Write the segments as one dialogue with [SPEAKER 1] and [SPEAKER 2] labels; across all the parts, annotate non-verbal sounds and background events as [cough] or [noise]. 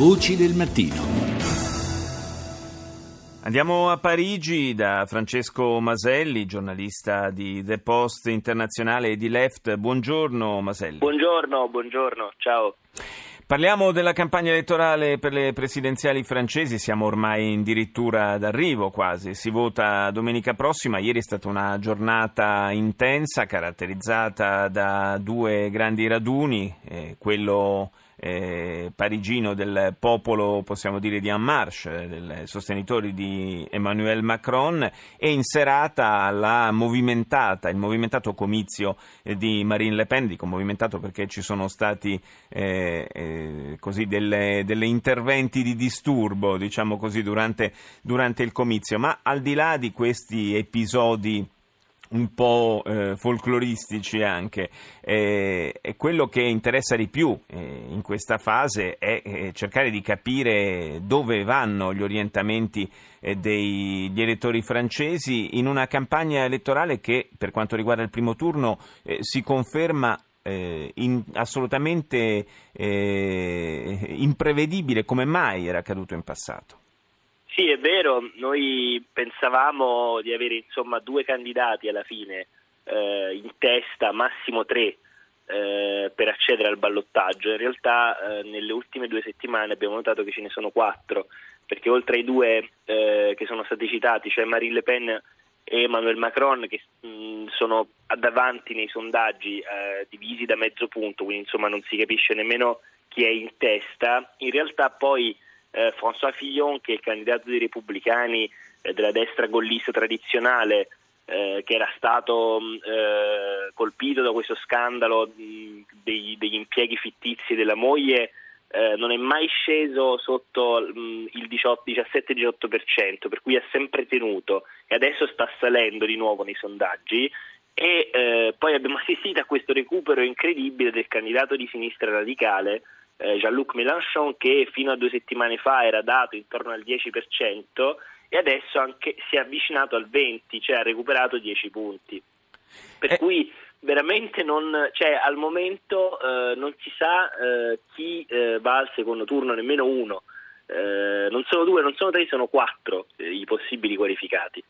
[SPEAKER 1] Voci del mattino.
[SPEAKER 2] Andiamo a Parigi da Francesco Maselli, giornalista di The Post Internazionale e di Left. Buongiorno Maselli.
[SPEAKER 3] Buongiorno, buongiorno, ciao.
[SPEAKER 2] Parliamo della campagna elettorale per le presidenziali francesi, siamo ormai addirittura d'arrivo quasi, si vota domenica prossima, ieri è stata una giornata intensa caratterizzata da due grandi raduni, eh, quello eh, parigino del popolo, possiamo dire, di En Marche, dei sostenitori di Emmanuel Macron, e in serata la movimentata, il movimentato comizio di Marine Le Pen, dico movimentato perché ci sono stati eh, eh, così delle, delle, interventi di disturbo, diciamo così, durante, durante il comizio, ma al di là di questi episodi un po' eh, folcloristici anche. Eh, e quello che interessa di più eh, in questa fase è eh, cercare di capire dove vanno gli orientamenti eh, degli elettori francesi in una campagna elettorale che, per quanto riguarda il primo turno, eh, si conferma in, assolutamente imprevedibile come mai era accaduto in passato.
[SPEAKER 3] Sì, è vero, noi pensavamo di avere insomma due candidati alla fine eh, in testa, massimo tre eh, per accedere al ballottaggio. In realtà eh, nelle ultime due settimane abbiamo notato che ce ne sono quattro, perché oltre ai due eh, che sono stati citati, cioè Marine Le Pen e Emmanuel Macron, che mh, mm, sono davanti nei sondaggi eh, divisi da mezzo punto, quindi insomma non si capisce nemmeno chi è in testa, in realtà poi eh, François Fillon, che è il candidato dei repubblicani eh, della destra gollista tradizionale, eh, che era stato mm, eh, colpito da questo scandalo mh, mm, dei, degli impieghi fittizi della moglie, eh, non è mai sceso sotto mh, mm, il 17-18%, per cui ha sempre tenuto e adesso sta salendo di nuovo nei sondaggi. E eh, poi abbiamo [laughs] assistito a questo recupero incredibile del candidato di sinistra radicale eh, Jean-Luc Mélenchon che fino a due settimane fa era dato intorno al 10% e adesso anche si è avvicinato al 20%, cioè ha recuperato 10 punti. Per eh. cui veramente non, cioè, al momento eh, non si sa eh, chi eh, va al secondo turno, nemmeno uno. Eh, non sono due, non sono tre, sono quattro i possibili qualificati.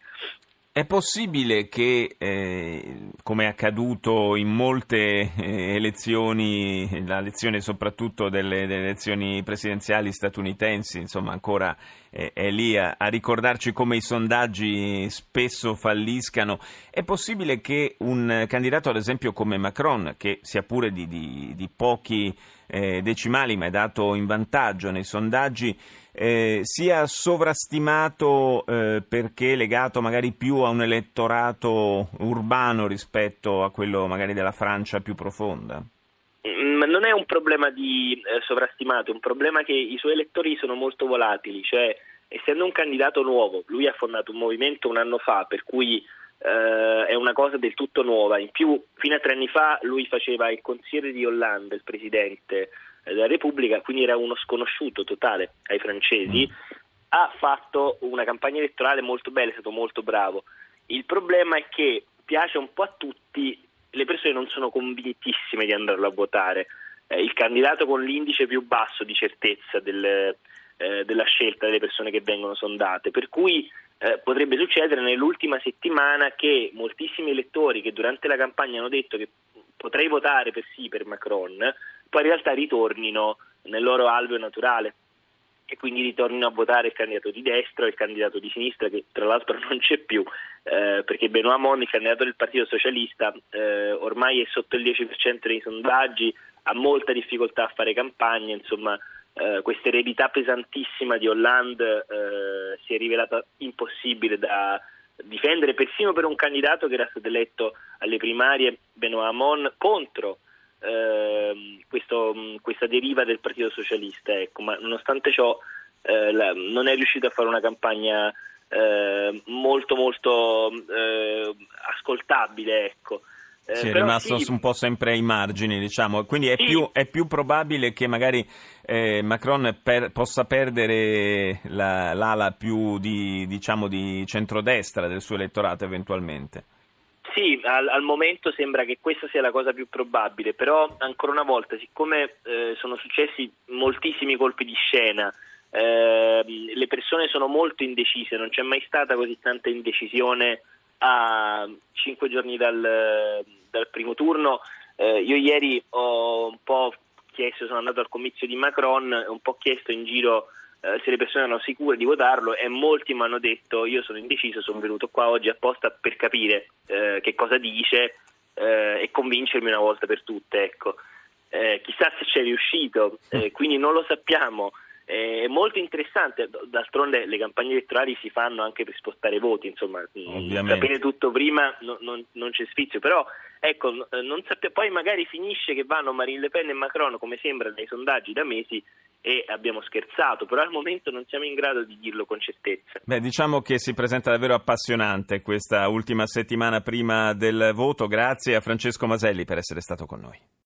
[SPEAKER 2] È possibile che, eh, come è accaduto in molte eh, elezioni, la lezione soprattutto delle, delle, elezioni presidenziali statunitensi, insomma ancora eh, è lì a, a, ricordarci come i sondaggi spesso falliscano, è possibile che un candidato ad esempio come Macron, che sia pure di, di, di pochi eh, decimali ma è dato in vantaggio nei sondaggi, eh, sia sovrastimato eh, perché legato magari più a un elettorato urbano rispetto a quello magari della Francia più profonda?
[SPEAKER 3] Mm, non è un problema di eh, sovrastimato, è un problema che i suoi elettori sono molto volatili, cioè essendo un candidato nuovo, lui ha fondato un movimento un anno fa per cui eh, è una cosa del tutto nuova, in più fino a tre anni fa lui faceva il consigliere di Hollande, il presidente, della Repubblica, quindi era uno sconosciuto totale ai francesi, mm. ha fatto una campagna elettorale molto bella, è stato molto bravo. Il problema è che piace un po' a tutti, le persone non sono convintissime di andarlo a votare. Eh, il candidato con l'indice più basso di certezza del, eh, della scelta delle persone che vengono sondate, per cui eh, potrebbe succedere nell'ultima settimana che moltissimi elettori che durante la campagna hanno detto che potrei votare per sì per Macron, poi in realtà ritornino nel loro alveo naturale e quindi ritornino a votare il candidato di destra o il candidato di sinistra che tra l'altro [laughs] non c'è più eh, perché Benoît Mon, il candidato del Partito Socialista, eh, ormai è sotto il 10% dei sondaggi, ha molta difficoltà a fare campagna, insomma eh, questa eredità pesantissima di Hollande eh, si è rivelata impossibile da difendere persino per un candidato che era stato eletto alle primarie, Benoît Hamon, contro eh, questo, questa deriva del Partito Socialista. Ecco. Ma nonostante ciò eh, la, non è riuscito a fare una campagna eh, molto molto ascoltabile. Ecco.
[SPEAKER 2] Eh, sì, è rimasto sì, un po' sempre ai margini, diciamo. Quindi è, sì. più, è più, probabile che magari eh, Macron per, possa perdere la, l'ala più di, diciamo, di centrodestra del suo elettorato eventualmente.
[SPEAKER 3] Sì, al, al, momento sembra che questa sia la cosa più probabile, però ancora una volta, siccome eh, sono successi moltissimi colpi di scena, eh, le persone sono molto indecise, non c'è mai stata così tanta indecisione a cinque giorni dal, dal primo turno. Eh, io ieri ho un po' chiesto, sono andato al comizio di Macron, ho un po' chiesto in giro eh, se le persone erano sicure di votarlo e molti mi hanno detto io sono indeciso, sono venuto qua oggi apposta per capire eh, che cosa dice eh, e convincermi una volta per tutte. Ecco. Eh, chissà se ci è riuscito, eh, quindi non lo sappiamo. È molto interessante, d'altronde le campagne elettorali si fanno anche per spostare voti, insomma, Ovviamente. sapere tutto prima non, non, non c'è sfizio, però ecco, non sappia, poi magari finisce che vanno Marine Le Pen e Macron, come sembra nei sondaggi da mesi, e abbiamo scherzato, però al momento non siamo in grado di dirlo con certezza.
[SPEAKER 2] Beh, diciamo che si presenta davvero appassionante questa ultima settimana prima del voto. Grazie a Francesco Maselli per essere stato con noi.